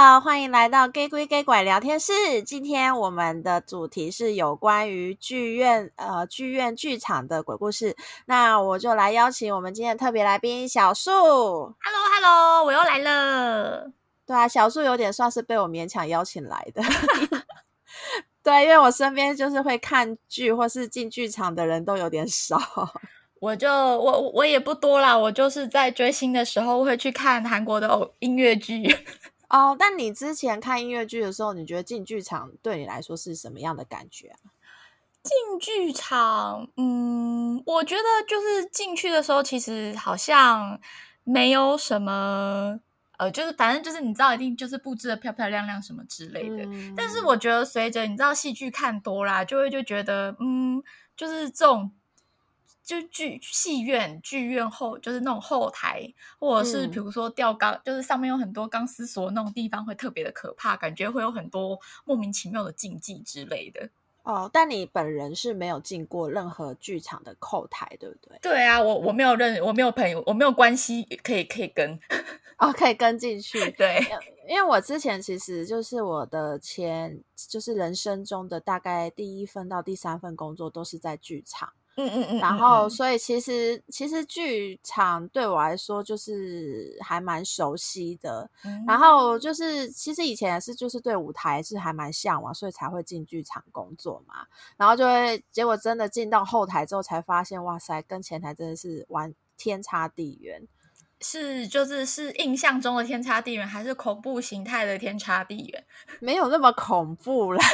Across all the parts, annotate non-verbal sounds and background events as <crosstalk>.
好，欢迎来到 Gay 鬼 Gay 拐聊天室。今天我们的主题是有关于剧院呃剧院剧场的鬼故事。那我就来邀请我们今天的特别来宾小树。Hello Hello，我又来了。对啊，小树有点算是被我勉强邀请来的。<laughs> 对，因为我身边就是会看剧或是进剧场的人都有点少。<laughs> 我就我我也不多啦，我就是在追星的时候会去看韩国的偶音乐剧。哦，但你之前看音乐剧的时候，你觉得进剧场对你来说是什么样的感觉啊？进剧场，嗯，我觉得就是进去的时候，其实好像没有什么，呃，就是反正就是你知道，一定就是布置的漂漂亮亮什么之类的。嗯，但是我觉得随着你知道戏剧看多啦，就会就觉得，嗯，就是这种。就剧戏院剧院后就是那种后台，或者是比如说吊钢，嗯、就是上面有很多钢丝索那种地方，会特别的可怕，感觉会有很多莫名其妙的禁忌之类的。哦，但你本人是没有进过任何剧场的后台，对不对？对啊，我我没有认，我没有朋友，我没有关系可以可以跟，<laughs> 哦，可以跟进去。对，因为我之前其实就是我的前，就是人生中的大概第一份到第三份工作都是在剧场。嗯嗯嗯，然后所以其实其实剧场对我来说就是还蛮熟悉的，嗯、然后就是其实以前也是就是对舞台是还蛮向往，所以才会进剧场工作嘛。然后就会结果真的进到后台之后，才发现哇塞，跟前台真的是完天差地远。是就是是印象中的天差地远，还是恐怖形态的天差地远？没有那么恐怖啦。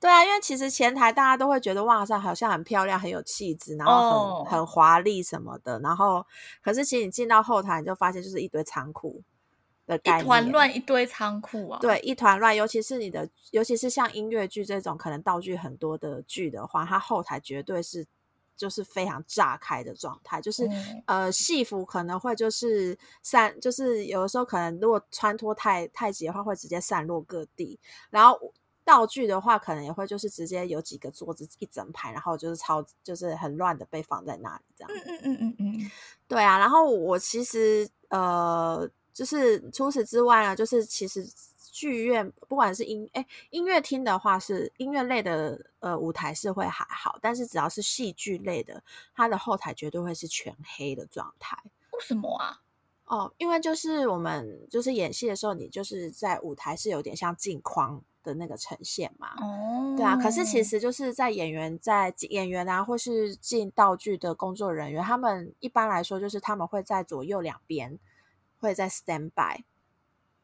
对啊，因为其实前台大家都会觉得哇塞，好像很漂亮，很有气质，然后很、oh. 很华丽什么的。然后，可是其实你进到后台，你就发现就是一堆仓库的概念，一团乱，一堆仓库啊。对，一团乱。尤其是你的，尤其是像音乐剧这种可能道具很多的剧的话，它后台绝对是就是非常炸开的状态。就是、嗯、呃，戏服可能会就是散，就是有的时候可能如果穿脱太太急的话，会直接散落各地。然后。道具的话，可能也会就是直接有几个桌子一整排，然后就是超就是很乱的被放在那里这样。嗯嗯嗯嗯嗯，对啊。然后我其实呃，就是除此之外呢，就是其实剧院不管是音哎音乐厅的话，是音乐类的呃舞台是会还好，但是只要是戏剧类的，它的后台绝对会是全黑的状态。为什么啊？哦，因为就是我们就是演戏的时候，你就是在舞台是有点像镜框。的那个呈现嘛，哦，对啊，可是其实就是在演员在演员啊，或是进道具的工作人员，他们一般来说就是他们会在左右两边会在 stand by。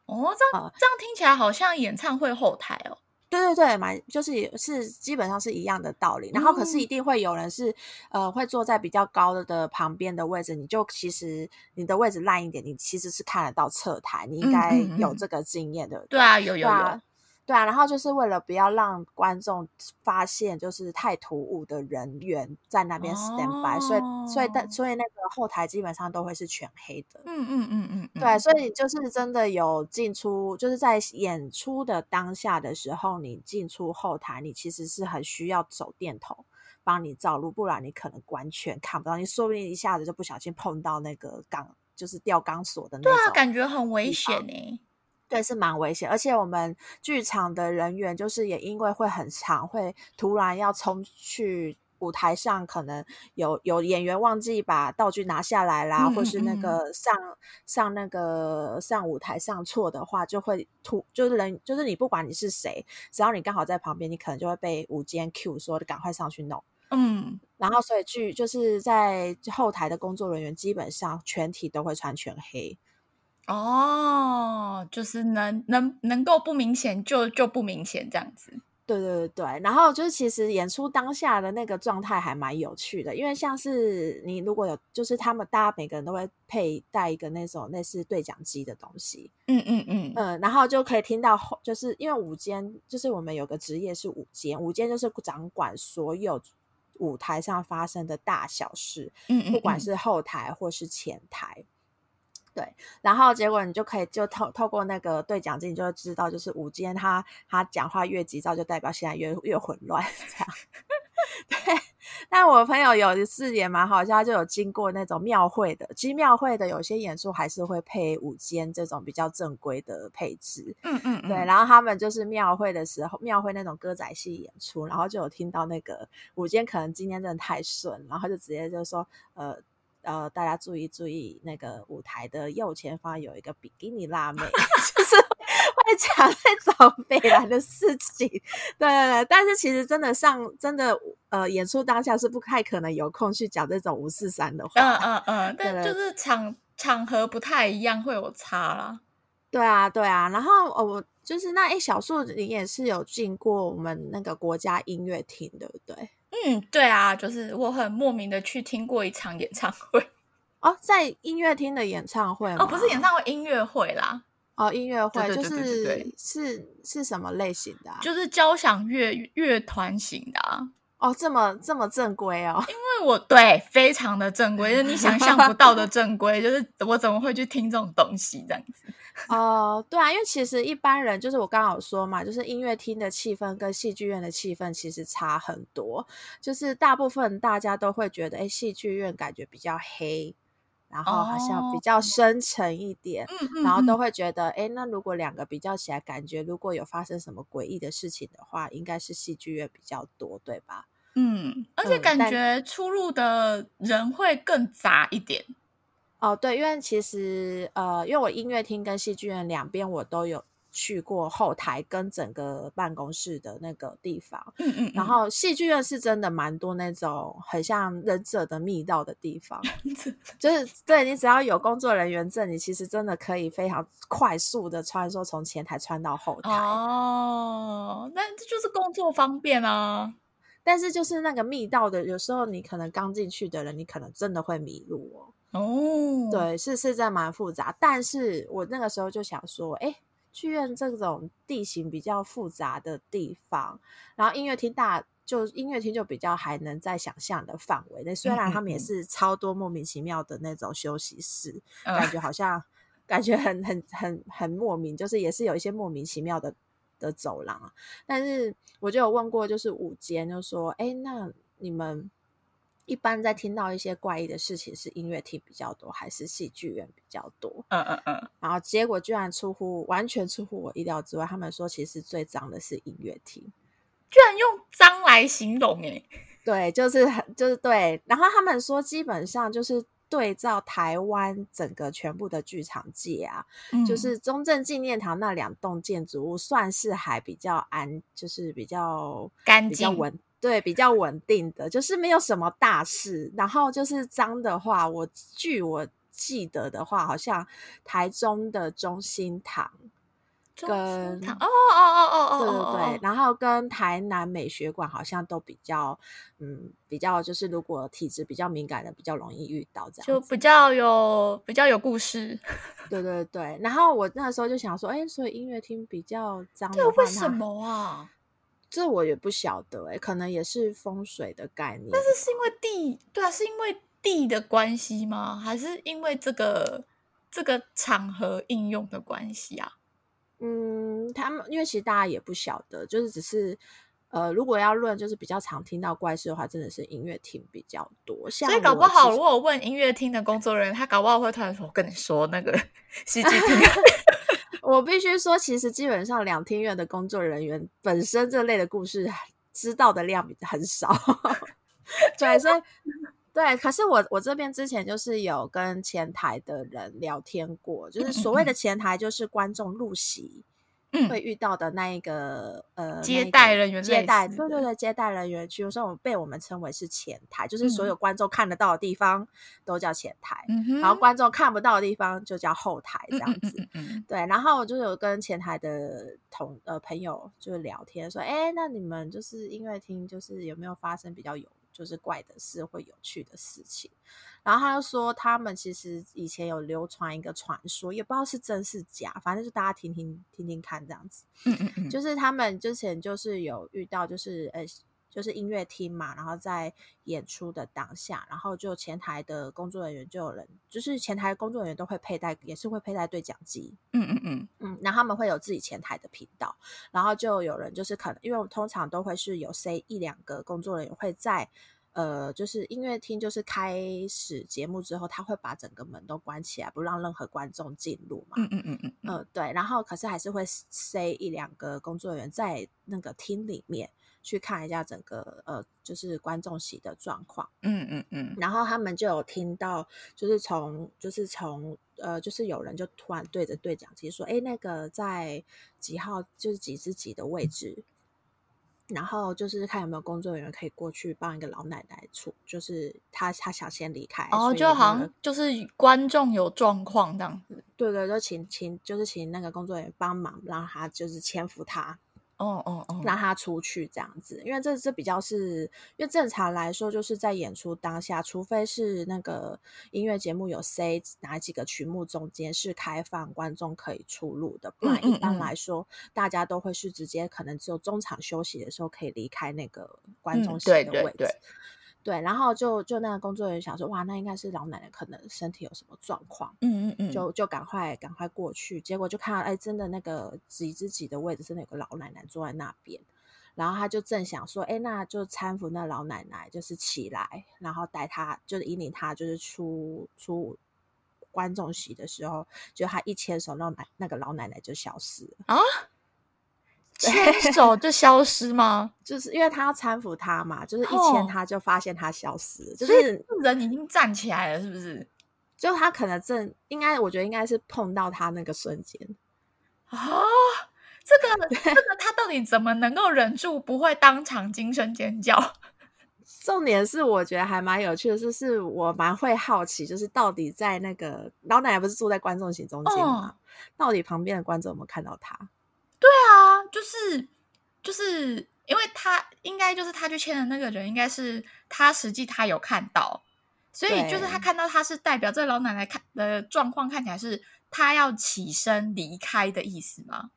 哦，这样、呃、这样听起来好像演唱会后台哦。对对对，蛮就是是基本上是一样的道理。然后可是一定会有人是、嗯、呃会坐在比较高的的旁边的位置，你就其实你的位置烂一点，你其实是看得到侧台，你应该有这个经验的。对啊，有有有。有对啊，然后就是为了不要让观众发现就是太突兀的人员在那边 stand by，、哦、所以所以但所以那个后台基本上都会是全黑的。嗯嗯嗯嗯，对，所以就是真的有进出，就是在演出的当下的时候，你进出后台，你其实是很需要手电筒帮你照路，不然你可能完全看不到，你说不定一下子就不小心碰到那个钢，就是吊钢索的那种。对啊，感觉很危险呢。对，是蛮危险，而且我们剧场的人员就是也因为会很长，会突然要冲去舞台上，可能有有演员忘记把道具拿下来啦，嗯嗯嗯或是那个上上那个上舞台上错的话，就会突就是人就是你不管你是谁，只要你刚好在旁边，你可能就会被舞间 Q 说赶快上去弄。嗯，然后所以剧就是在后台的工作人员基本上全体都会穿全黑。哦，就是能能能够不明显就就不明显这样子。对对对对，然后就是其实演出当下的那个状态还蛮有趣的，因为像是你如果有，就是他们大家每个人都会佩戴一个那种类似对讲机的东西，嗯嗯嗯嗯，然后就可以听到后，就是因为舞间，就是我们有个职业是舞间，舞间就是掌管所有舞台上发生的大小事，嗯，嗯，嗯，不管是后台或是前台。对，然后结果你就可以就透透过那个对讲机，你就会知道，就是午间他他讲话越急躁，就代表现在越越混乱 <laughs> 这样。<laughs> 对，但我朋友有一次也蛮好笑，他就有经过那种庙会的，其实庙会的有些演出还是会配舞间这种比较正规的配置。嗯嗯，嗯，对。然后他们就是庙会的时候，庙会那种歌仔戏演出，然后就有听到那个午间可能今天真的太顺，然后就直接就说，呃。呃，大家注意注意，那个舞台的右前方有一个比基尼辣妹，<laughs> 就是会讲那种北兰的事情。对对对，但是其实真的上真的呃演出当下是不太可能有空去讲这种五四三的话。嗯嗯嗯，但就是场场合不太一样，会有差啦。对啊对啊，然后哦，我就是那一小树，你也是有进过我们那个国家音乐厅，对不对？嗯，对啊，就是我很莫名的去听过一场演唱会 <laughs> 哦，在音乐厅的演唱会？哦，不是演唱会，音乐会啦。哦，音乐会就是是是什么类型的啊？就是交响乐乐团型的啊。哦，这么这么正规哦？因为我对非常的正规，就是你想象不到的正规，<laughs> 就是我怎么会去听这种东西这样子？哦、呃，对啊，因为其实一般人就是我刚刚有说嘛，就是音乐厅的气氛跟戏剧院的气氛其实差很多。就是大部分大家都会觉得，哎，戏剧院感觉比较黑，然后好像比较深沉一点，哦、然后都会觉得，哎，那如果两个比较起来，感觉如果有发生什么诡异的事情的话，应该是戏剧院比较多，对吧？嗯，而且感觉出入的人会更杂一点。哦，对，因为其实呃，因为我音乐厅跟戏剧院两边我都有去过后台跟整个办公室的那个地方，嗯嗯，嗯，然后戏剧院是真的蛮多那种很像忍者的密道的地方，<laughs> 就是对你只要有工作人员证，你其实真的可以非常快速的穿梭从前台穿到后台。哦，那这就是工作方便啊。但是就是那个密道的，有时候你可能刚进去的人，你可能真的会迷路哦。哦，对，是是在蛮复杂。但是我那个时候就想说，哎，剧院这种地形比较复杂的地方，然后音乐厅大，就音乐厅就比较还能在想象的范围内。虽然他们也是超多莫名其妙的那种休息室，嗯、感觉好像感觉很很很很莫名，就是也是有一些莫名其妙的。的走廊啊，但是我就有问过，就是舞间就说，哎，那你们一般在听到一些怪异的事情，是音乐厅比较多，还是戏剧院比较多？嗯嗯嗯。然后结果居然出乎完全出乎我意料之外，他们说其实最脏的是音乐厅，居然用脏来形容，欸，哎，<laughs> 对，就是很就是对。然后他们说基本上就是。对照台湾整个全部的剧场界啊，嗯、就是中正纪念堂那两栋建筑物算是还比较安，就是比较干净、比较稳，对，比较稳定的，就是没有什么大事。然后就是脏的话，我据我记得的话，好像台中的中心堂。跟哦哦哦哦哦，对对对，然后跟台南美学馆好像都比较，嗯，比较就是如果体质比较敏感的，比较容易遇到这样，就比较有比较有故事。<laughs> 对对对，然后我那时候就想说，哎，所以音乐厅比较脏，这为什么啊？这我也不晓得，哎，可能也是风水的概念。但是是因为地，对啊，是因为地的关系吗？还是因为这个这个场合应用的关系啊？嗯，他们因为其实大家也不晓得，就是只是呃，如果要论就是比较常听到怪事的话，真的是音乐厅比较多。所以搞不好，如果我问音乐厅的工作人员，他搞不好会突然说：“我跟你说，那个 <laughs> 戏剧厅。<laughs> ”我必须说，其实基本上两厅院的工作人员本身这类的故事知道的量很少。<laughs> 对，所以。对，可是我我这边之前就是有跟前台的人聊天过，就是所谓的前台就是观众入席会遇到的那一个、嗯、呃接待人员，接待对对对接待人员，比如说我们被我们称为是前台，就是所有观众看得到的地方都叫前台，嗯、然后观众看不到的地方就叫后台这样子。对，然后我就有跟前台的同呃朋友就是聊天说，哎，那你们就是音乐厅就是有没有发生比较有就是怪的事或有趣的事情，然后他就说，他们其实以前有流传一个传说，也不知道是真是假，反正就大家听听听听看这样子。嗯嗯嗯，就是他们之前就是有遇到，就是呃。就是音乐厅嘛，然后在演出的当下，然后就前台的工作人员就有人，就是前台工作人员都会佩戴，也是会佩戴对讲机。嗯嗯嗯嗯，然后他们会有自己前台的频道，然后就有人就是可能，因为我们通常都会是有 say 一两个工作人员会在。呃，就是音乐厅就是开始节目之后，他会把整个门都关起来，不让任何观众进入嘛。嗯嗯嗯嗯，呃，对，然后可是还是会塞一两个工作人员在那个厅里面。去看一下整个呃，就是观众席的状况，嗯嗯嗯，然后他们就有听到，就是从就是从呃，就是有人就突然对着对讲机说，哎，那个在几号就是几之几的位置，然后就是看有没有工作人员可以过去帮一个老奶奶处，就是她她想先离开，哦，就好像就是观众有状况这样。子，对对，就请请就是请那个工作人员帮忙，让他就是搀扶他。哦哦哦，让他出去这样子，因为这这比较是，因为正常来说就是在演出当下，除非是那个音乐节目有 C 哪几个曲目中间是开放观众可以出入的，不然一般来说，嗯嗯嗯，大家都会是直接可能只有中场休息的时候可以离开那个观众席的位置。嗯，对对对。对，然后就就那个工作人员想说，哇，那应该是老奶奶可能身体有什么状况，嗯嗯嗯，就就赶快赶快过去，结果就看到，哎，真的那个几之几的位置，真的有个老奶奶坐在那边，然后他就正想说，哎，那就搀扶那老奶奶，就是起来，然后带她，就是引领她，就是出出观众席的时候，就他一牵手，那奶那个老奶奶就消失了啊。牵手就 <laughs> 消失吗？就是因为他要搀扶他嘛，就是一牵他就发现他消失了，哦、就是人已经站起来了，是不是？就他可能正应该，我觉得应该是碰到他那个瞬间啊、哦。这个这个他到底怎么能够忍住不会当场惊声尖叫？<laughs> 重点是我觉得还蛮有趣的，就是我蛮会好奇，就是到底在那个老奶奶不是坐在观众席中间吗？哦、到底旁边的观众有没有看到他？对啊，就是就是，因为他应该就是他去签的那个人，应该是他实际他有看到，所以就是他看到他是代表这老奶奶看的状况看起来是他要起身离开的意思吗？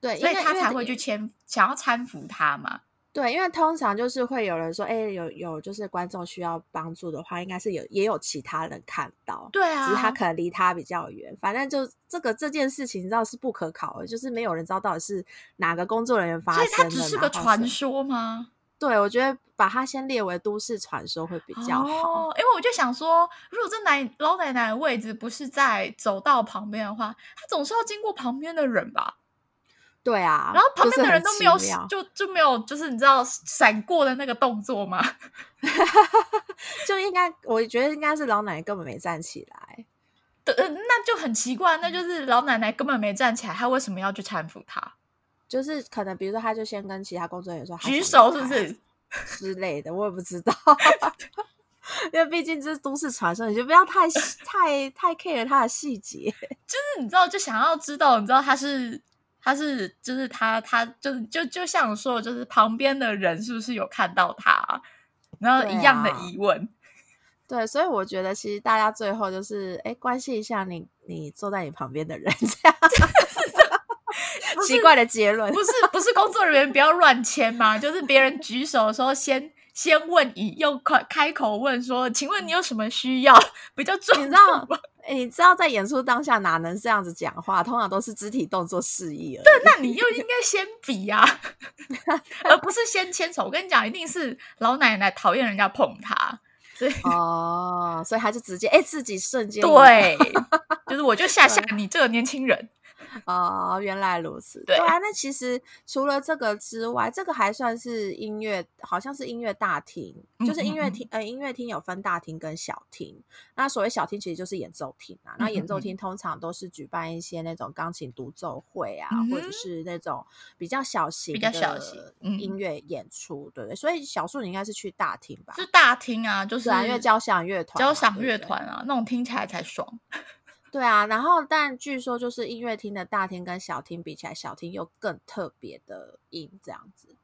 对，所以他才会去签，想要搀扶他嘛。对，因为通常就是会有人说，哎，有有就是观众需要帮助的话，应该是有也有其他人看到，对啊，只是他可能离他比较远。反正就这个这件事情，你知道是不可考的，就是没有人知道到底是哪个工作人员发生的。所以它只是个传说吗？对，我觉得把它先列为都市传说会比较好。哦，因为我就想说，如果这奶老奶奶的位置不是在走道旁边的话，她总是要经过旁边的人吧？对啊，然后旁边的人都没有，就就没有，就是你知道闪过的那个动作吗？<laughs> 就应该，我觉得应该是老奶奶根本没站起来。<laughs> 对，那就很奇怪，那就是老奶奶根本没站起来，她为什么要去搀扶她？就是可能，比如说，她就先跟其他工作人员说举手，是不是 <laughs> 之类的？我也不知道，因为毕竟这是都市传说，你就不要太太太 care 她的细节。就是你知道，就想要知道，你知道她是。他是，就是他，他就是，就就像说，就是旁边的人是不是有看到他？然后一样的疑问。<laughs> 对，所以我觉得其实大家最后就是，哎，关心一下你，你坐在你旁边的人，这样 <laughs> 奇怪的结论。不是，不是工作人员不要乱签吗？就是别人举手的时候先，先先问以用开开口问说，请问你有什么需要？<laughs> 比较重要。哎，你知道在演出当下哪能这样子讲话？通常都是肢体动作示意而已。对，那你又应该先比呀、啊，<laughs> 而不是先牵手。我跟你讲，一定是老奶奶讨厌人家碰她，所以哦，所以他就直接哎自己瞬间对，<laughs> 就是我就吓吓你这个年轻人。哦，原来如此。对，对啊，那其实除了这个之外，这个还算是音乐，好像是音乐大厅，就是音乐厅。呃，音乐厅有分大厅跟小厅。那所谓小厅其实就是演奏厅啊。那演奏厅通常都是举办一些那种钢琴独奏会啊，或者是那种比较小型、比较小型音乐演出，对不对？所以小树你应该是去大厅吧？是大厅啊，就是因为交响乐团、交响乐团啊，那种听起来才爽。对啊，然后但据说就是音乐厅的大厅跟小厅比起来，小厅又更特别的音，这样子，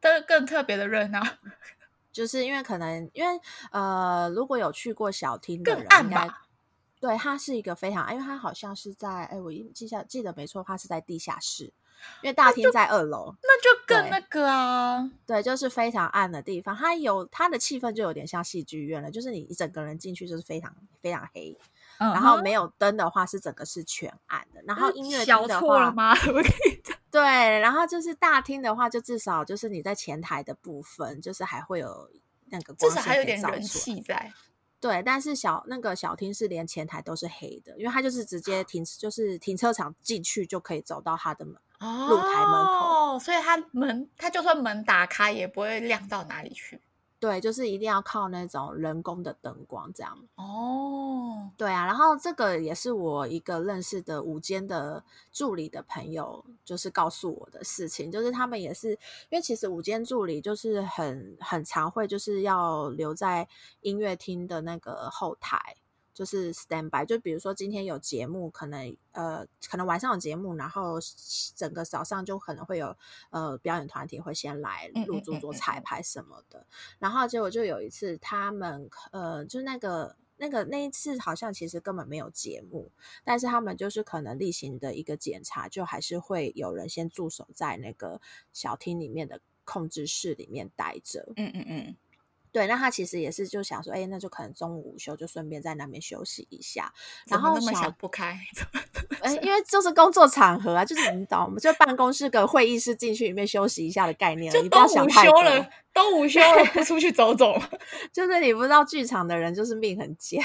更更特别的热闹，<laughs> 就是因为可能因为呃，如果有去过小厅的人，更暗吧？对，它是一个非常，因为它好像是在，哎，我记下记得没错，它是在地下室，因为大厅在二楼，那就，那就更那个啊，对，就是非常暗的地方，它有它的气氛就有点像戏剧院了，就是你一整个人进去就是非常非常黑。然后没有灯的话，是整个是全暗的。然后音乐厅的话，<laughs> 吗对，然后就是大厅的话，就至少就是你在前台的部分，就是还会有那个至少还有点人气在。对，但是小那个小厅是连前台都是黑的，因为它就是直接停，就是停车场进去就可以走到它的门，哦、露台门口，所以它门它就算门打开也不会亮到哪里去。对，就是一定要靠那种人工的灯光这样。哦，对啊，然后这个也是我一个认识的午间的助理的朋友，就是告诉我的事情，就是他们也是因为其实午间助理就是很很常会就是要留在音乐厅的那个后台。就是 stand by，就比如说今天有节目，可能呃，可能晚上有节目，然后整个早上就可能会有呃表演团体会先来入驻做彩排什么的，嗯嗯嗯嗯，然后结果就有一次他们呃，就那个那个那一次好像其实根本没有节目，但是他们就是可能例行的一个检查，就还是会有人先驻守在那个小厅里面的控制室里面待着，嗯嗯嗯。对，那他其实也是就想说，哎，那就可能中午午休就顺便在那边休息一下。然后那么想不开，<laughs> 哎，因为就是工作场合啊，就是你懂，我们就办公室跟会议室进去里面休息一下的概念，就你不要想太多。都午休了，不出去走走，<laughs> 就是你不知道剧场的人就是命很贱。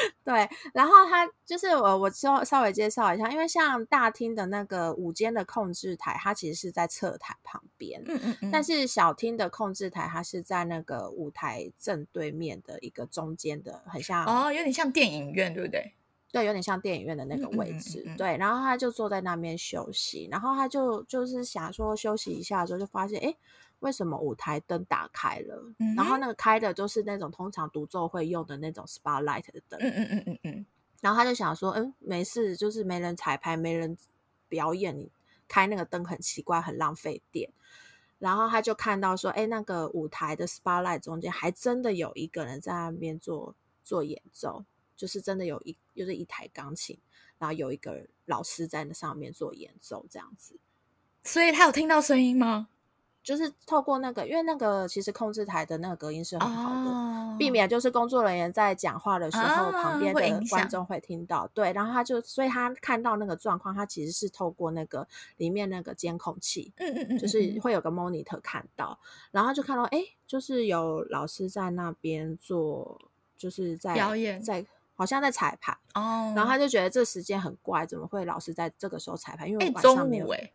<laughs> 对，然后他就是我，我稍稍微介绍一下，因为像大厅的那个舞间的控制台，它其实是在侧台旁边，嗯嗯嗯，但是小厅的控制台，它是在那个舞台正对面的一个中间的，很像哦，有点像电影院，对不对？对，有点像电影院的那个位置，嗯嗯嗯嗯，对。然后他就坐在那边休息，然后他就就是想说休息一下的时候，就发现哎。诶为什么舞台灯打开了？嗯、然后那个开的就是那种通常独奏会用的那种 spotlight 的灯。嗯嗯嗯嗯嗯。然后他就想说，嗯，没事，就是没人彩排，没人表演，你开那个灯很奇怪，很浪费电。然后他就看到说，哎，那个舞台的 spotlight 中间还真的有一个人在那边做做演奏，就是真的有一就是一台钢琴，然后有一个老师在那上面做演奏，这样子。所以他有听到声音吗？就是透过那个，因为那个其实控制台的那个隔音是很好的，哦、避免就是工作人员在讲话的时候，哦、旁边的观众会听到。对，然后他就，所以他看到那个状况，他其实是透过那个里面那个监控器，嗯嗯嗯，就是会有个 monitor 看到，然后就看到，哎，就是有老师在那边做，就是在表演，在好像在彩排哦，然后他就觉得这时间很怪，怎么会老师在这个时候彩排？因为晚上没有，哎，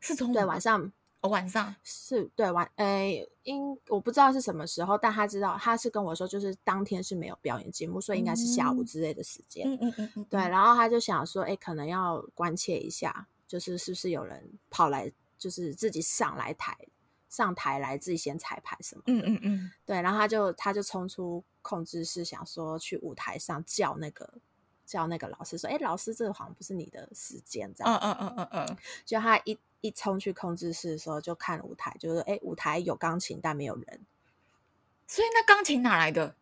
是中午，对，晚上。哦，晚上是对晚，诶，应我不知道是什么时候，但他知道他是跟我说，就是当天是没有表演节目，所以应该是下午之类的时间。嗯嗯嗯嗯，对，然后他就想说，诶，可能要关切一下，就是是不是有人跑来，就是自己上来台上台来自己先彩排什么？嗯嗯嗯，对，然后他就他就冲出控制室，想说去舞台上叫那个叫那个老师说，诶，老师，这个好像不是你的时间，这样。嗯嗯嗯嗯嗯，就他一。一冲去控制室的时候，就看舞台，就是哎，舞台有钢琴，但没有人。所以那钢琴哪来的？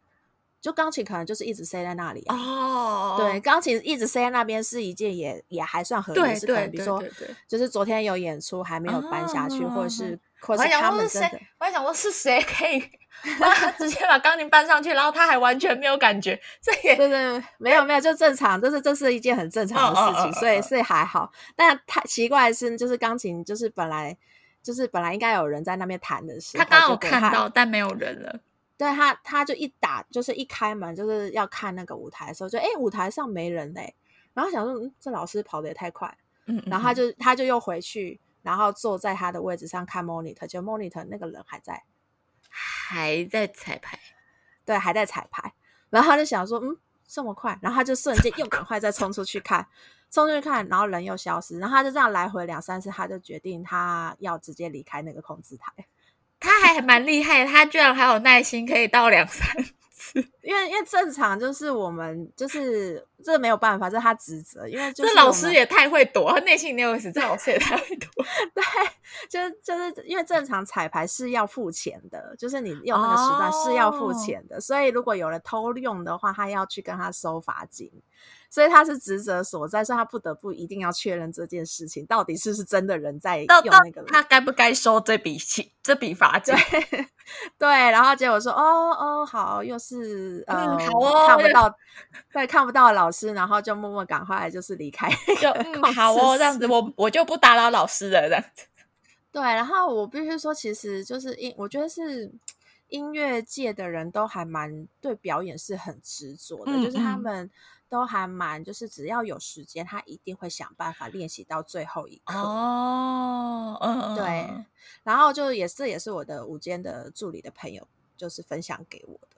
就钢琴可能就是一直塞在那里哦。对，钢琴一直塞在那边是一件也也还算合理，是可能比如说，就是昨天有演出还没有搬下去，或者是或者是他们真的，我还想说是谁可以。<laughs> 他直接把钢琴搬上去，然后他还完全没有感觉，<laughs> 这也对对，没有没有，就正常，就是这是一件很正常的事情，所以所以还好。但他奇怪的是，就是钢琴就是本来就是本来应该有人在那边弹的时候，他刚好看到，但没有人了。对他，他就一打，就是一开门，就是要看那个舞台的时候，就哎，舞台上没人嘞，然后想说，嗯，这老师跑得也太快，嗯，然后他就他就又回去，然后坐在他的位置上看 monitor，就 monitor 那个人还在。还在彩排，对，还在彩排。然后他就想说，嗯，这么快，然后他就瞬间又赶快再冲出去看，冲出去看，然后人又消失，然后他就这样来回两三次，他就决定他要直接离开那个控制台。他还蛮厉害，他居然还有耐心可以到两三次，<laughs> 因为因为正常就是我们就是这没有办法，这是他职责，因为就是这老师也太会躲，他内心那位是这老师也太会躲，对。就是就是因为正常彩排是要付钱的，就是你用那个时段是要付钱的，oh. 所以如果有人偷用的话，他要去跟他收罚金，所以他是职责所在，所以他不得不一定要确认这件事情到底是不是真的人在用那个，他该不该收这笔钱这笔罚金？对，<laughs> 对，然后结果说哦哦好，又是呃、嗯、好哦，看不到对看不到老师，然后就默默赶快就是离开，就嗯好哦这样子，我我就不打扰老师了这样子。<laughs> 对，然后我必须说，其实就是因我觉得是音乐界的人都还蛮对表演是很执着的，嗯、就是他们都还蛮，就是只要有时间，他一定会想办法练习到最后一刻。哦，嗯，对。然后就也是，也是我的午间的助理的朋友，就是分享给我的。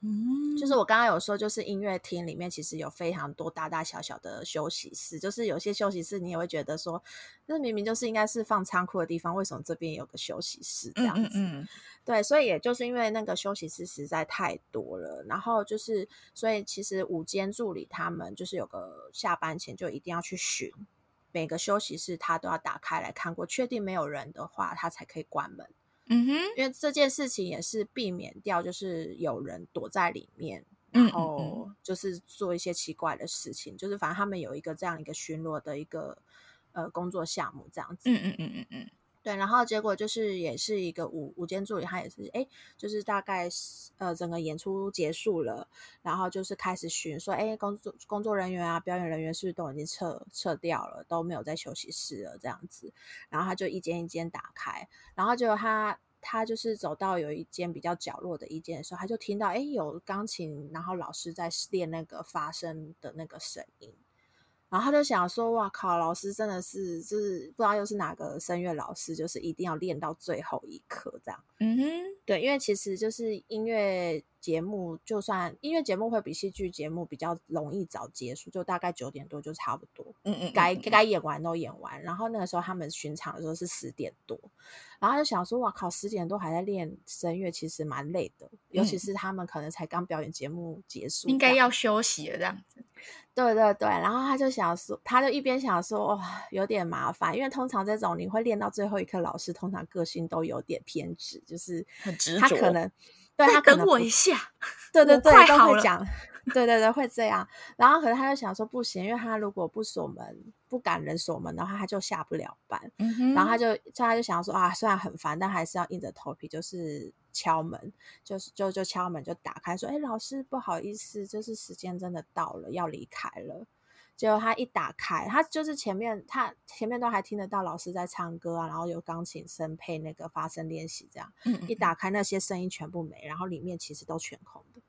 嗯，就是我刚刚有说，就是音乐厅里面其实有非常多大大小小的休息室，就是有些休息室你也会觉得说，那明明就是应该是放仓库的地方，为什么这边有个休息室这样子？嗯，嗯，嗯，对，所以也就是因为那个休息室实在太多了，然后就是所以其实午间助理他们就是有个下班前就一定要去巡每个休息室，他都要打开来看过，确定没有人的话，他才可以关门。嗯哼，因为这件事情也是避免掉，就是有人躲在里面，然后就是做一些奇怪的事情。就是反正他们有一个这样一个巡逻的一个呃工作项目，这样子。嗯嗯嗯嗯嗯，对。然后结果就是也是一个舞舞间助理，他也是哎，就是大概呃整个演出结束了，然后就是开始巡说，哎，工作工作人员啊，表演人员是不是都已经撤撤掉了，都没有在休息室了这样子。然后他就一间一间打开，然后就他。他就是走到有一间比较角落的一间的时候，他就听到哎，有钢琴，然后老师在练那个发声的那个声音。然后他就想说：“哇靠，老师真的是就是不知道又是哪个声乐老师，就是一定要练到最后一刻这样。”嗯哼，对，因为其实就是音乐节目，就算音乐节目会比戏剧节目比较容易早结束，就大概九点多就差不多。嗯嗯，该该演完都演完。然后那个时候他们巡场的时候是十点多，然后他就想说：“哇靠，十点多还在练声乐，其实蛮累的。尤其是他们可能才刚表演节目结束，应该要休息了这样子。”对对对，然后他就想说，他就一边想说，哇、哦，有点麻烦，因为通常这种你会练到最后一刻，老师通常个性都有点偏执，就是很执着，他可能对他等我一下，对对对，都会讲，<laughs> 对对对，会这样。然后可能他就想说不行，因为他如果不锁门，不敢人锁门的话，他就下不了班。嗯，然后他就他就想说啊，虽然很烦，但还是要硬着头皮，就是。敲门，就是就就敲门，就打开说：“哎，老师，不好意思，就是时间真的到了，要离开了。”结果他一打开，他就是前面他前面都还听得到老师在唱歌啊，然后有钢琴声配那个发声练习，这样。嗯嗯嗯，一打开那些声音全部没，然后里面其实都全空的。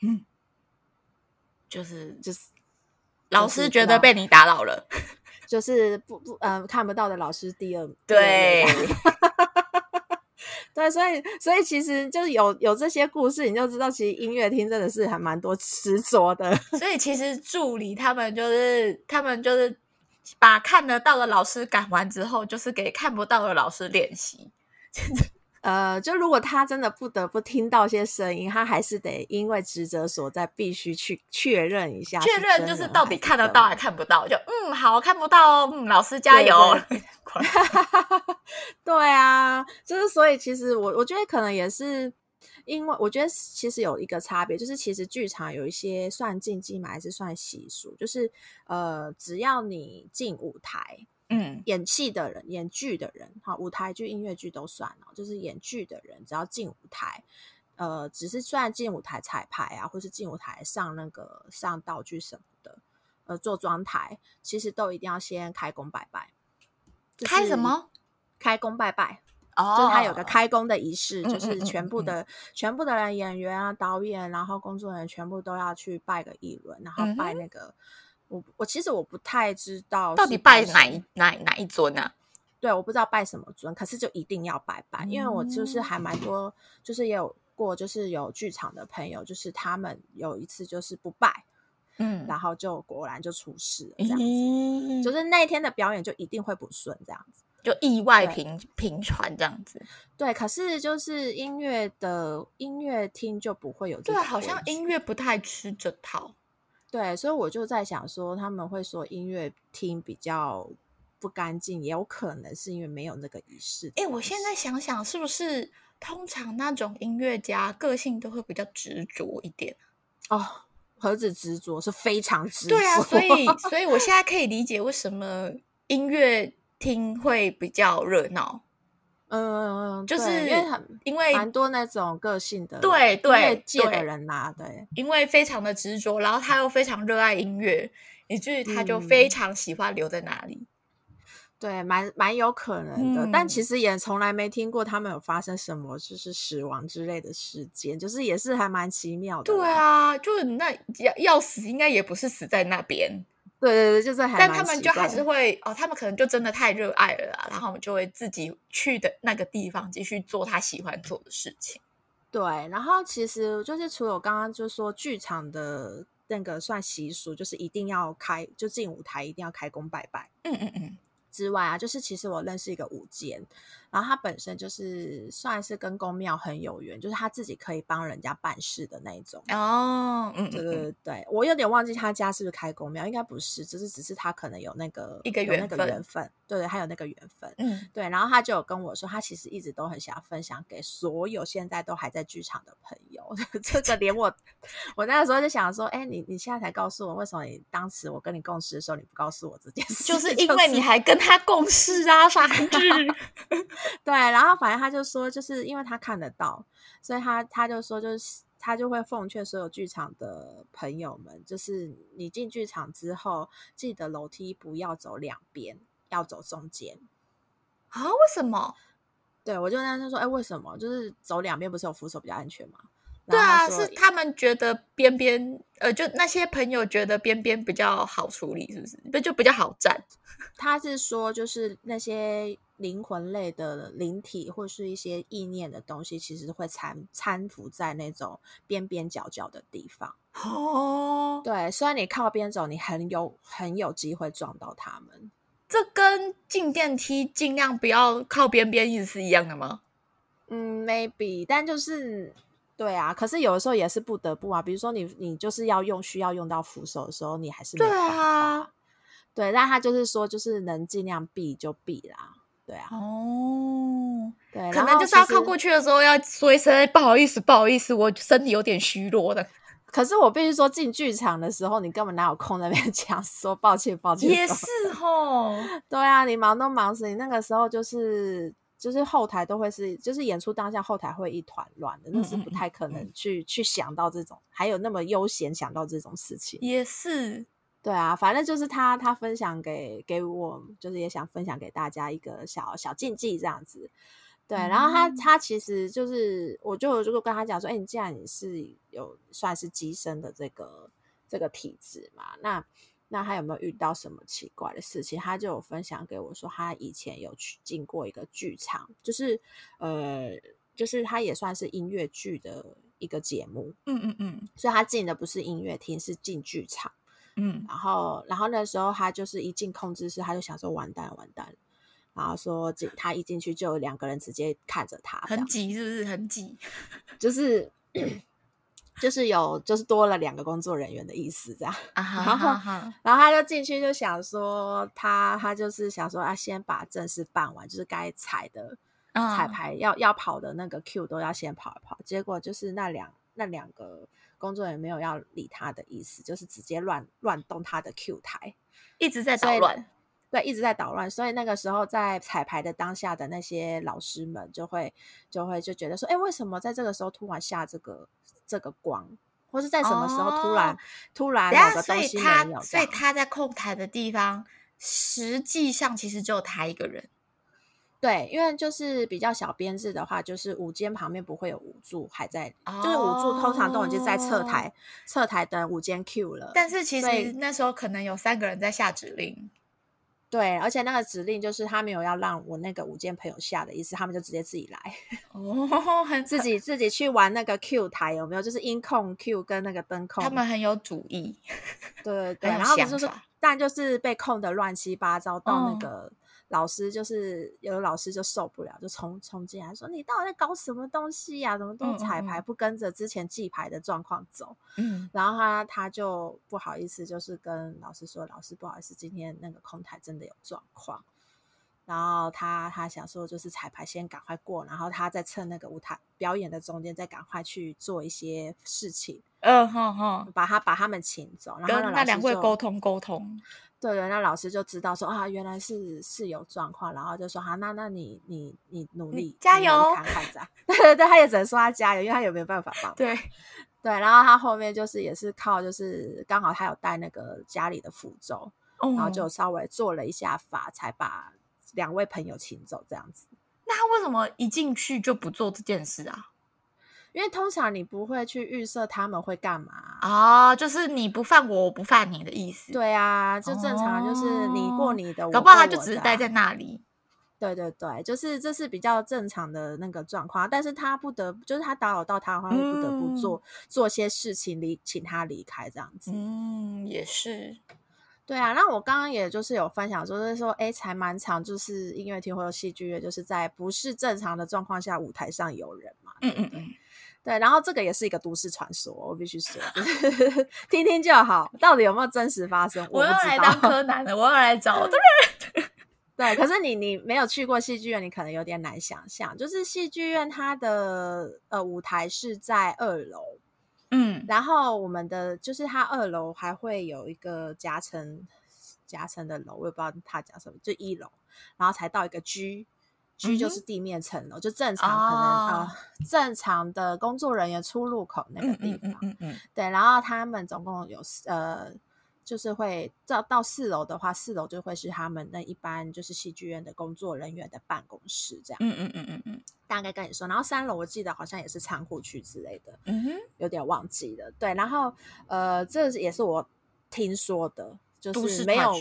嗯，就是就是老师觉得被你打扰了，<laughs> 就是不不呃看不到的老师第二对。<laughs> 对，所以所以其实就是有有这些故事，你就知道其实音乐厅真的是还蛮多 <laughs> 执着的。所以其实助理他们就是他们就是把看得到的老师赶完之后，就是给看不到的老师练习。呃，就如果他真的不得不听到些声音，他还是得因为职责所在，必须去确认一下，确认就是到底看得到还看不到。就嗯，好，看不到哦，嗯，老师加油。对，对，<laughs> <laughs> 对啊，就是所以其实我我觉得可能也是因为我觉得其实有一个差别，就是其实剧场有一些算禁忌嘛，还是算习俗，就是呃，只要你进舞台。嗯，演戏的人、演剧的人，哈，舞台剧、音乐剧都算哦。就是演剧的人，只要进舞台，呃，只是虽然进舞台彩排啊，或是进舞台上那个上道具什么的，呃，做妆台，其实都一定要先开工拜拜。就是、开什么？开工拜拜哦，就是他有个开工的仪式，就是全部的、全部的人，演员啊、导演，然后工作人员全部都要去拜个一轮，然后拜那个。嗯我我其实我不太知道到底拜哪一哪哪一尊呢、啊？对，我不知道拜什么尊，可是就一定要拜拜，嗯、因为我就是还蛮多，就是也有过，就是有剧场的朋友，就是他们有一次就是不拜，嗯，然后就果然就出事了，这样子，嗯、就是那一天的表演就一定会不顺，这样子，就意外频频传这样子。对，可是就是音乐的音乐厅就不会有这，对，好像音乐不太吃这套。对，所以我就在想说，他们会说音乐厅比较不干净，也有可能是因为没有那个仪式。哎，我现在想想，是不是通常那种音乐家个性都会比较执着一点？哦，何止执着，是非常执着。对啊，所以，所以我现在可以理解为什么音乐厅会比较热闹。嗯，就是因为很因为蛮多那种个性的对对界的人呐，对，因为非常的执着，然后他又非常热爱音乐，以至于他就非常喜欢留在那里。对对，蛮蛮有可能的，嗯、但其实也从来没听过他们有发生什么就是死亡之类的事件，就是也是还蛮奇妙的。对啊，就是那要要死，应该也不是死在那边。对对对，就是还，但他们就还是会哦，他们可能就真的太热爱了啦，然后我们就会自己去的那个地方继续做他喜欢做的事情。对，然后其实就是除了我刚刚就说剧场的那个算习俗，就是一定要开，就进舞台一定要开工拜拜。嗯嗯嗯。之外啊，就是其实我认识一个舞监，然后他本身就是算是跟公庙很有缘，就是他自己可以帮人家办事的那一种哦。嗯，对对对，我有点忘记他家是不是开公庙，应该不是，只是只是他可能有那个一个缘分，缘分，对对，还有那个缘分。嗯，对，然后他就有跟我说，他其实一直都很想要分享给所有现在都还在剧场的朋友。<laughs> 这个连我，我那个时候就想说，哎，你你现在才告诉我，为什么你当时我跟你共事的时候，你不告诉我这件事？就是因为你还跟。他共事啊，啥剧？对，然后反正他就说，就是因为他看得到，所以他他就说，就是他就会奉劝所有剧场的朋友们，就是你进剧场之后，记得楼梯不要走两边，要走中间啊？为什么？对，我就跟他说，哎，为什么？就是走两边不是有扶手比较安全吗？对啊，是他们觉得边边，呃，就那些朋友觉得边边比较好处理，是不是？不就比较好站？他是说，就是那些灵魂类的灵体或是一些意念的东西，其实会搀搀扶在那种边边角角的地方。哦，对，虽然你靠边走，你很有很有机会撞到他们。这跟进电梯尽量不要靠边边意思是一样的吗？嗯，maybe，但就是。对啊，可是有的时候也是不得不啊。比如说你，你就是要用需要用到扶手的时候，你还是没办法。对啊，对，但他就是说，就是能尽量避就避啦。对啊，哦，对，可能就是要靠过去的时候要说一声不好意思，不好意思，我身体有点虚弱的。<laughs> 可是我必须说，进剧场的时候，你根本哪有空在那边 <laughs> 讲说抱歉，抱歉。也是哦，对啊，你忙都忙死，你那个时候就是。就是后台都会是，就是演出当下后台会一团乱的，那是不太可能去、嗯、去想到这种，还有那么悠闲想到这种事情。也是，对啊，反正就是他他分享给给我，就是也想分享给大家一个小小禁忌这样子。对，然后他他其实就是，我就如果跟他讲说，哎、欸，你既然你是有算是机身的这个这个体质嘛，那。那他有没有遇到什么奇怪的事情？他就有分享给我说，他以前有去进过一个剧场，就是呃，就是他也算是音乐剧的一个节目，嗯嗯嗯，所以他进的不是音乐厅，是进剧场，嗯，然后然后那时候他就是一进控制室，他就想说完蛋完蛋，然后说进他一进去就有两个人直接看着他，很挤是不是？很挤，<laughs> 就是。就是有，就是多了两个工作人员的意思，这样。啊哈，然后，啊哈，然后他就进去就想说，他他就是想说，啊，先把正事办完，就是该踩的彩排要要跑的那个 Q 都要先跑一跑。结果就是那两那两个工作人员没有要理他的意思，就是直接乱乱动他的 Q 台，一直在捣乱。对，一直在捣乱。所以那个时候在彩排的当下的那些老师们就会就会就觉得说，哎，为什么在这个时候突然下这个？这个光，或是在什么时候突然、哦、突然某个东西没有，所以他在控台的地方，实际上其实只有他一个人。对，因为就是比较小编制的话，就是舞间旁边不会有舞助还在，哦、就是舞助通常都已经在侧台侧台等舞间 Q 了。但是其实那时候可能有三个人在下指令。对，而且那个指令就是他没有要让我那个舞间朋友下的意思，他们就直接自己来哦，自己自己去玩那个 Q 台有没有？就是音控 Q 跟那个灯控，他们很有主意，对对对，<laughs> 然后就是但就是被控的乱七八糟到那个。哦老师就是有的老师就受不了，就冲冲进来说：“你到底在搞什么东西呀、啊？怎么都彩排不跟着之前记牌的状况走？”嗯，然后他他就不好意思，就是跟老师说：“老师不好意思，今天那个空台真的有状况。”然后他他想说，就是彩排先赶快过，然后他再趁那个舞台表演的中间再赶快去做一些事情。嗯哼哼，把他把他们请走，然后跟那两位沟通沟通。对对，那老师就知道说啊，原来是是有状况，然后就说好，那那你你你努力加油，看看这样。<laughs> 对对对，他也只能说他加油，因为他也没有办法帮。对对，然后他后面就是也是靠，就是刚好他有带那个家里的符咒，嗯、然后就稍微做了一下法，才把两位朋友请走这样子。那他为什么一进去就不做这件事啊？因为通常你不会去预设他们会干嘛啊、哦，就是你不犯我，我不犯你的意思。对啊，就正常，就是你过你的，哦、我搞不好他就只是待在那里。<laughs> 对对对，就是这是比较正常的那个状况，但是他不得，就是他打扰到他的话，会不得不做、嗯、做些事情离，请他离开这样子。嗯，也是。对啊，那我刚刚也就是有分享说，就是说，哎，才蛮常，就是音乐厅或者戏剧院，就是在不是正常的状况下，舞台上有人嘛。嗯嗯嗯。对，然后这个也是一个都市传说，我必须说，就是 <laughs> 听听就好。到底有没有真实发生？我，我要来当柯南了，我要来找。对，对，可是你你没有去过戏剧院，你可能有点难想象。就是戏剧院它的呃舞台是在二楼，嗯，然后我们的就是它二楼还会有一个夹层夹层的楼，我也不知道它讲什么，就一楼，然后才到一个 G。G 就是地面层楼，就正常可能啊、哦呃，正常的工作人员出入口那个地方，嗯嗯，嗯，嗯对。然后他们总共有呃，就是会到到四楼的话，四楼就会是他们那一般就是戏剧院的工作人员的办公室这样，嗯嗯嗯嗯嗯，大概跟你说。然后三楼我记得好像也是仓库区之类的，嗯哼，有点忘记了。对，然后呃，这也是我听说的，就是没有。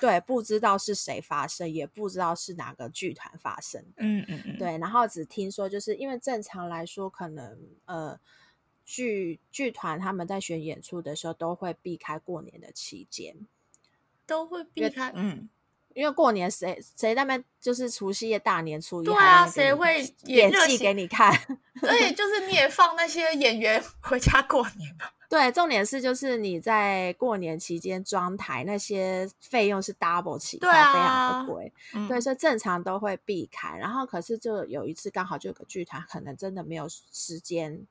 对，不知道是谁发生，也不知道是哪个剧团发生的。嗯嗯嗯。对，然后只听说，就是因为正常来说，可能呃剧剧团他们在选演出的时候，都会避开过年的期间，都会避开。嗯，因为过年谁谁那边就是除夕夜、大年初一，对啊，谁会演戏给你看？所以就是你也放那些演员 <laughs> 回家过年嘛。对，重点是就是你在过年期间装台那些费用是 double 起，对啊，非常的贵，嗯，对，所以正常都会避开。然后可是就有一次刚好就有个剧团可能真的没有时间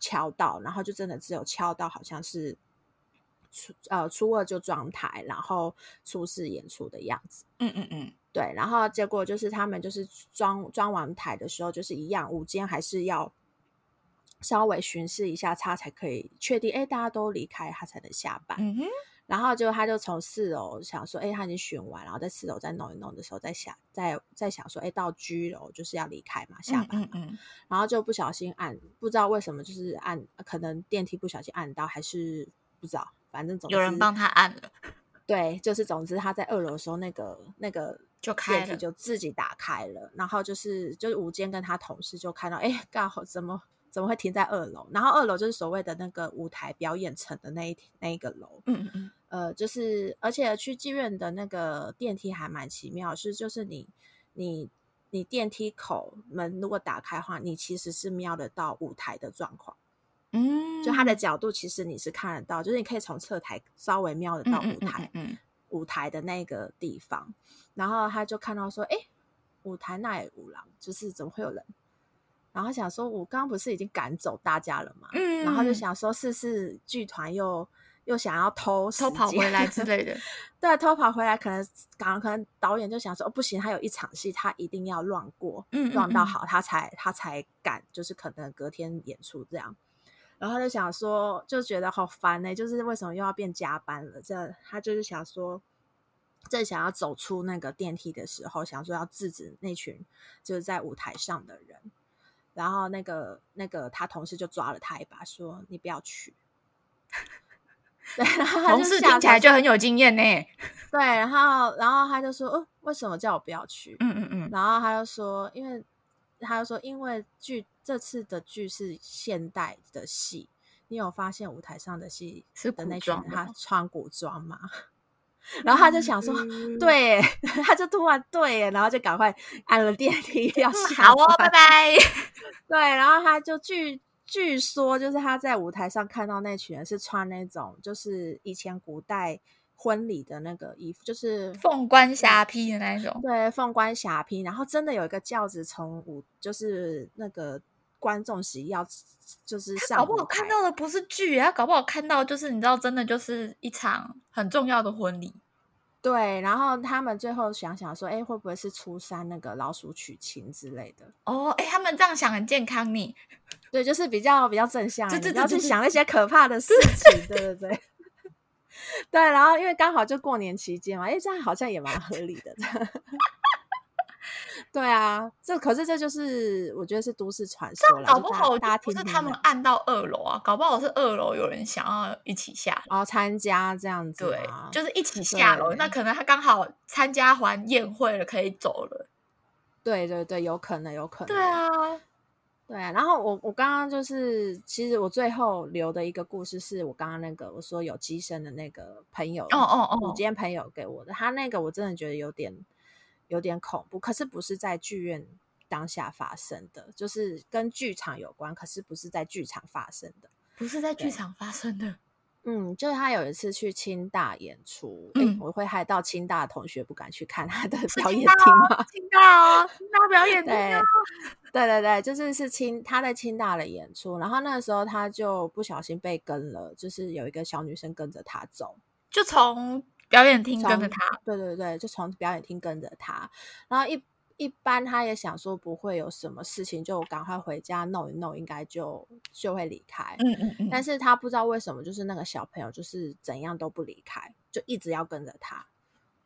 敲到，然后就真的只有敲到好像是初呃初二就装台，然后初四演出的样子。嗯嗯嗯，对，然后结果就是他们就是装装完台的时候就是一样，午间还是要。稍微巡视一下，他才可以确定，哎，大家都离开，他才能下班。嗯哼。然后就他就从四楼想说，哎，他已经巡完，然后在四楼再弄一弄的时候，再想，再再想说，哎，到居楼就是要离开嘛，下班嘛。嗯，嗯，嗯。然后就不小心按，不知道为什么，就是按，可能电梯不小心按到，还是不知道，反正总有人帮他按了。对，就是总之他在二楼的时候，那个那个就开了，就自己打开了。然后就是就是吴坚跟他同事就看到，哎，刚好怎么？怎么会停在二楼？然后二楼就是所谓的那个舞台表演层的那一那一个楼。嗯嗯呃，就是而且去妓院的那个电梯还蛮奇妙，是就是你你你电梯口门如果打开的话，你其实是瞄得到舞台的状况。嗯，就它的角度其实你是看得到，就是你可以从侧台稍微瞄得到舞台。嗯，嗯，嗯，舞台的那个地方，然后他就看到说，哎，舞台那也五郎，就是怎么会有人？然后想说，我刚刚不是已经赶走大家了吗？嗯，然后就想说，是是剧团又又想要偷偷跑回来之类的。<laughs> 对，偷跑回来，可能可能导演就想说，哦，不行，他有一场戏，他一定要乱过，嗯，乱到好，他才他才敢，就是可能隔天演出这样。然后他就想说，就觉得好烦呢，就是为什么又要变加班了？这样他就是想说，正想要走出那个电梯的时候，想说要制止那群就是在舞台上的人。然后那个那个他同事就抓了他一把，说：“你不要去。<laughs> ”对，然后同事听起来就很有经验呢。对，然后然后他就说：“哦，为什么叫我不要去？”嗯嗯嗯。然后他就说：“因为他就说，因为剧这次的剧是现代的戏，你有发现舞台上的戏是的那群人他穿古装吗？” <laughs> 然后他就想说，嗯、对，<laughs> 他就突然对，然后就赶快按了电梯 <laughs> 要下。好哦，拜拜。对，然后他就据据说，就是他在舞台上看到那群人是穿那种，就是以前古代婚礼的那个衣服，就是凤冠霞帔的那种。对，凤冠霞帔，然后真的有一个轿子从舞，就是那个观众席要就是上。搞不好看到的不是剧，他搞不好看到就是你知道，真的就是一场很重要的婚礼。对，然后他们最后想想说，哎，会不会是初三那个老鼠娶亲之类的？哦，哎，他们这样想很健康你，对，就是比较比较正向，就不要去想那些可怕的事情，对对对。<laughs> 对，然后因为刚好就过年期间嘛，哎，这样好像也蛮合理的。<laughs> <laughs> 对啊，这可是这就是我觉得是都市传说了。搞不好大家听，不是他们按到二楼啊，搞不好是二楼有人想要一起下楼，哦，参加这样子。对，就是一起下楼。那可能他刚好参加完宴会了，可以走了。对对对，有可能，有可能。对啊。对啊，然后我我刚刚就是，其实我最后留的一个故事，是我刚刚那个我说有机身的那个朋友，哦哦哦，五间朋友给我的，他那个我真的觉得有点有点恐怖，可是不是在剧院当下发生的，就是跟剧场有关，可是不是在剧场发生的，不是在剧场发生的。<laughs> 嗯，就是他有一次去清大演出，嗯，我会害到清大的同学不敢去看他的表演厅吗？清大哦，清大表演厅，<laughs> 对对对，就是是清他在清大的演出，然后那个时候他就不小心被跟了，就是有一个小女生跟着他走，就从表演厅跟着他，对对对，就从表演厅跟着他，然后一。一般他也想说不会有什么事情，就赶快回家弄一弄，应该就就会离开。嗯嗯嗯。但是他不知道为什么，就是那个小朋友就是怎样都不离开，就一直要跟着他。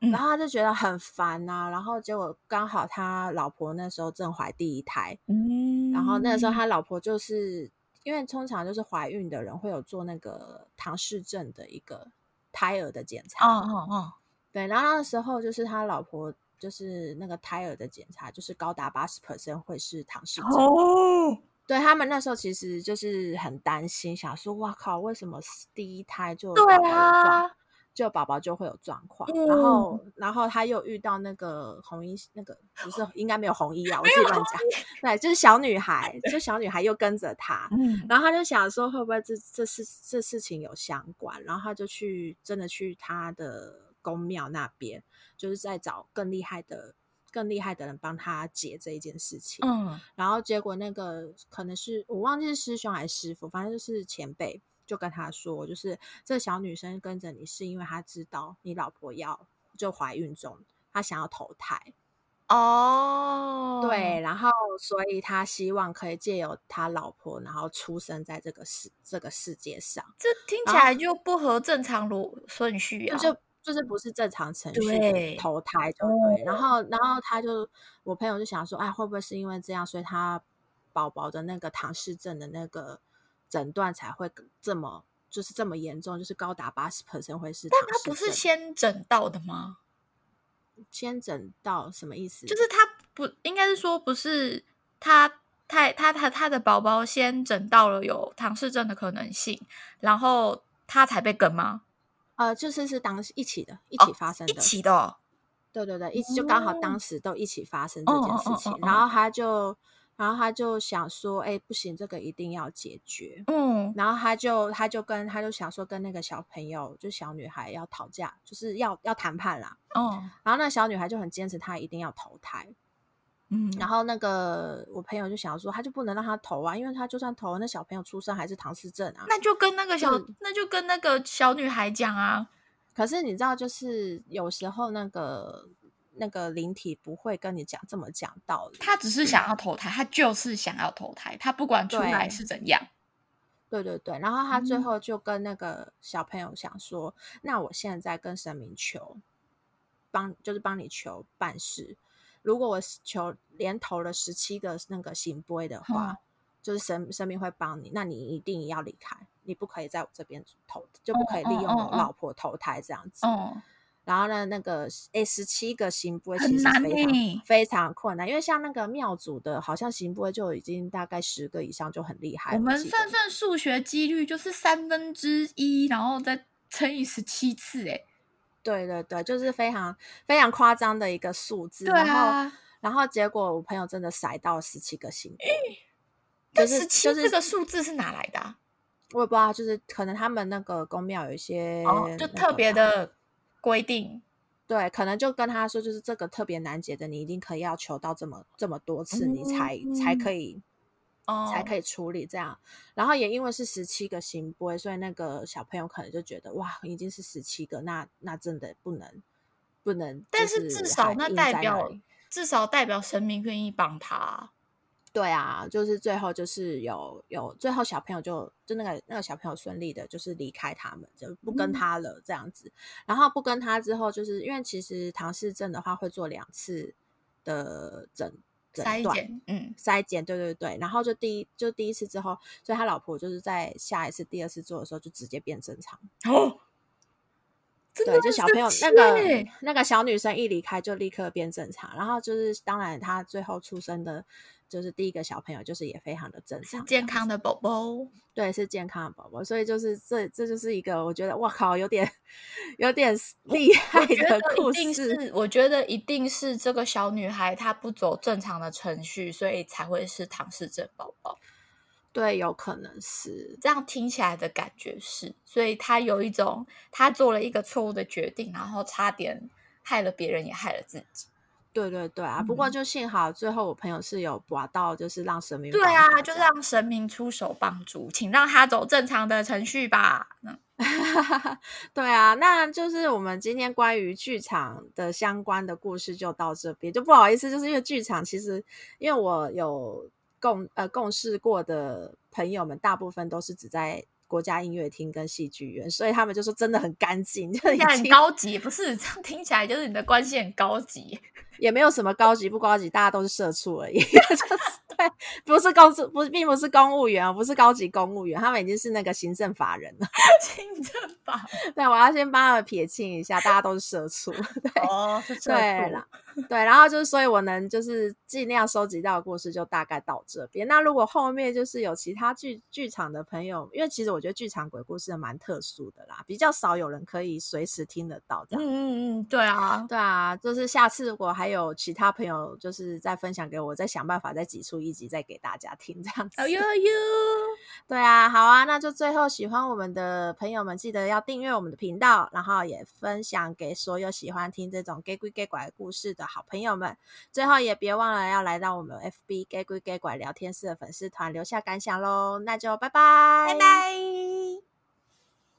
嗯。然后他就觉得很烦啊。然后结果刚好他老婆那时候正怀第一胎。嗯。然后那个时候他老婆就是因为通常就是怀孕的人会有做那个唐氏症的一个胎儿的检查。哦哦哦。对，然后那时候就是他老婆。就是那个胎儿的检查，就是高达八十 percent 会是唐氏症。哦，对他们那时候其实就是很担心，想说哇靠，为什么第一胎就对啊，就宝宝就会有状况？嗯、然后，然后他又遇到那个红衣，那个不是应该没有红衣啊，我自己乱讲。对，就是小女孩，就小女孩又跟着他，嗯，然后他就想说会不会这这事这事情有相关？然后他就去真的去他的。宫庙那边就是在找更厉害的、更厉害的人帮他解这一件事情。嗯，然后结果那个可能是我忘记是师兄还是师傅，反正就是前辈就跟他说，就是这小女生跟着你是因为她知道你老婆要就怀孕中，她想要投胎。哦，对，然后所以他希望可以借由他老婆，然后出生在这个世这个世界上。这听起来就不合正常逻顺序啊！就就是不是正常程序投胎就对，对，然后然后他就我朋友就想说，哎，会不会是因为这样，所以他宝宝的那个唐氏症的那个诊断才会这么就是这么严重，就是高达八十 percent 会是。但他不是先诊到的吗？先诊到什么意思？就是他不应该是说不是他太他他他的宝宝先诊到了有唐氏症的可能性，然后他才被跟吗？呃，就是是当时一起的，一起发生的，哦、一起的、哦，对对对，一起就刚好当时都一起发生这件事情，然后他就，然后他就想说，哎，不行，这个一定要解决，嗯，然后他就他就跟他就想说，跟那个小朋友，就小女孩要讨价，就是要要谈判啦，嗯，然后那个小女孩就很坚持，她一定要投胎。嗯，然后那个我朋友就想说，他就不能让他投啊，因为他就算投，那小朋友出生还是唐氏症啊。那就跟那个小，那就跟那个小女孩讲啊。可是你知道，就是有时候那个那个灵体不会跟你讲这么讲道理，他只是想要投胎，他就是想要投胎，他不管出来是怎样。对对对，然后他最后就跟那个小朋友想说，嗯、那我现在跟神明求，帮就是帮你求办事。如果我求连投了十七个那个行杯的话，嗯、就是神神明会帮你，那你一定要离开，你不可以在我这边投，就不可以利用我老婆投胎这样子。哦、嗯，然后呢，那个诶十七个圣杯其实非常非常困难，因为像那个庙主的，好像圣杯就已经大概十个以上就很厉害。我们算算数学几率，就是三分之一，然后再乘以十七次，诶对对对，就是非常非常夸张的一个数字。对啊，然后然后结果我朋友真的筛到十七个星，就是十七这个数字是哪来的啊？我也不知道，就是可能他们那个宫庙有一些、哦、就特别的规定。对，可能就跟他说，就是这个特别难解的，你一定可以要求到这么这么多次，嗯、你才才可以。哦，才可以处理这样，然后也因为是十七个行波，所以那个小朋友可能就觉得哇，已经是十七个，那那真的不能不能。但是至少那代表至少代表神明愿意帮他。对啊，就是最后就是有有最后小朋友就就那个那个小朋友顺利的，就是离开他们，就不跟他了这样子。嗯、然后不跟他之后，就是因为其实唐氏症的话会做两次的诊诊断，嗯，筛检，对对对，然后就第一就第一次之后，所以他老婆就是在下一次第二次做的时候就直接变正常。哦，对，就小朋友那个那个小女生一离开就立刻变正常，然后就是当然她最后出生的。就是第一个小朋友，就是也非常的正常，是健康的宝宝，对，是健康的宝宝，所以就是这这就是一个我觉得哇靠，有点有点厉害的故事。我觉得一定是这个小女孩她不走正常的程序，所以才会是唐氏症宝宝。对，有可能是这样听起来的感觉是，所以她有一种她做了一个错误的决定，然后差点害了别人，也害了自己。对对对啊！不过就幸好最后我朋友是有拔到，就是让神明对啊，就是让神明出手帮助，请让他走正常的程序吧。嗯，<laughs> 对啊，那就是我们今天关于剧场的相关的故事就到这边，就不好意思，就是因为剧场其实因为我有共呃共事过的朋友们，大部分都是只在。国家音乐厅跟戏剧院，所以他们就说真的很干净，就很高级，不是这样听起来就是你的关系很高级，也没有什么高级不高级，大家都是社畜而已。<laughs> 就是对，不是公司，不是，并不是公务员，不是高级公务员，他们已经是那个行政法人了。<laughs> 行政法，<laughs> 对，我要先帮他们撇清一下，大家都是社畜。对，哦，是社畜。对，然后就是，所以我能就是尽量收集到的故事就大概到这边。那如果后面就是有其他剧剧场的朋友，因为其实我觉得剧场鬼故事蛮特殊的啦，比较少有人可以随时听得到这样。嗯嗯嗯，对啊，对啊，就是下次如果还有其他朋友就是再分享给我，再想办法再挤出一集再给大家听这样子。哎呦呦，<laughs> 对啊，好啊，那就最后喜欢我们的朋友们，记得要订阅我们的频道，然后也分享给所有喜欢听这种 gay 鬼 gay 拐故事的。好朋友们，最后也别忘了要来到我们 FB gay 鬼 gay 拐聊天室的粉丝团留下感想喽，那就拜拜，拜拜。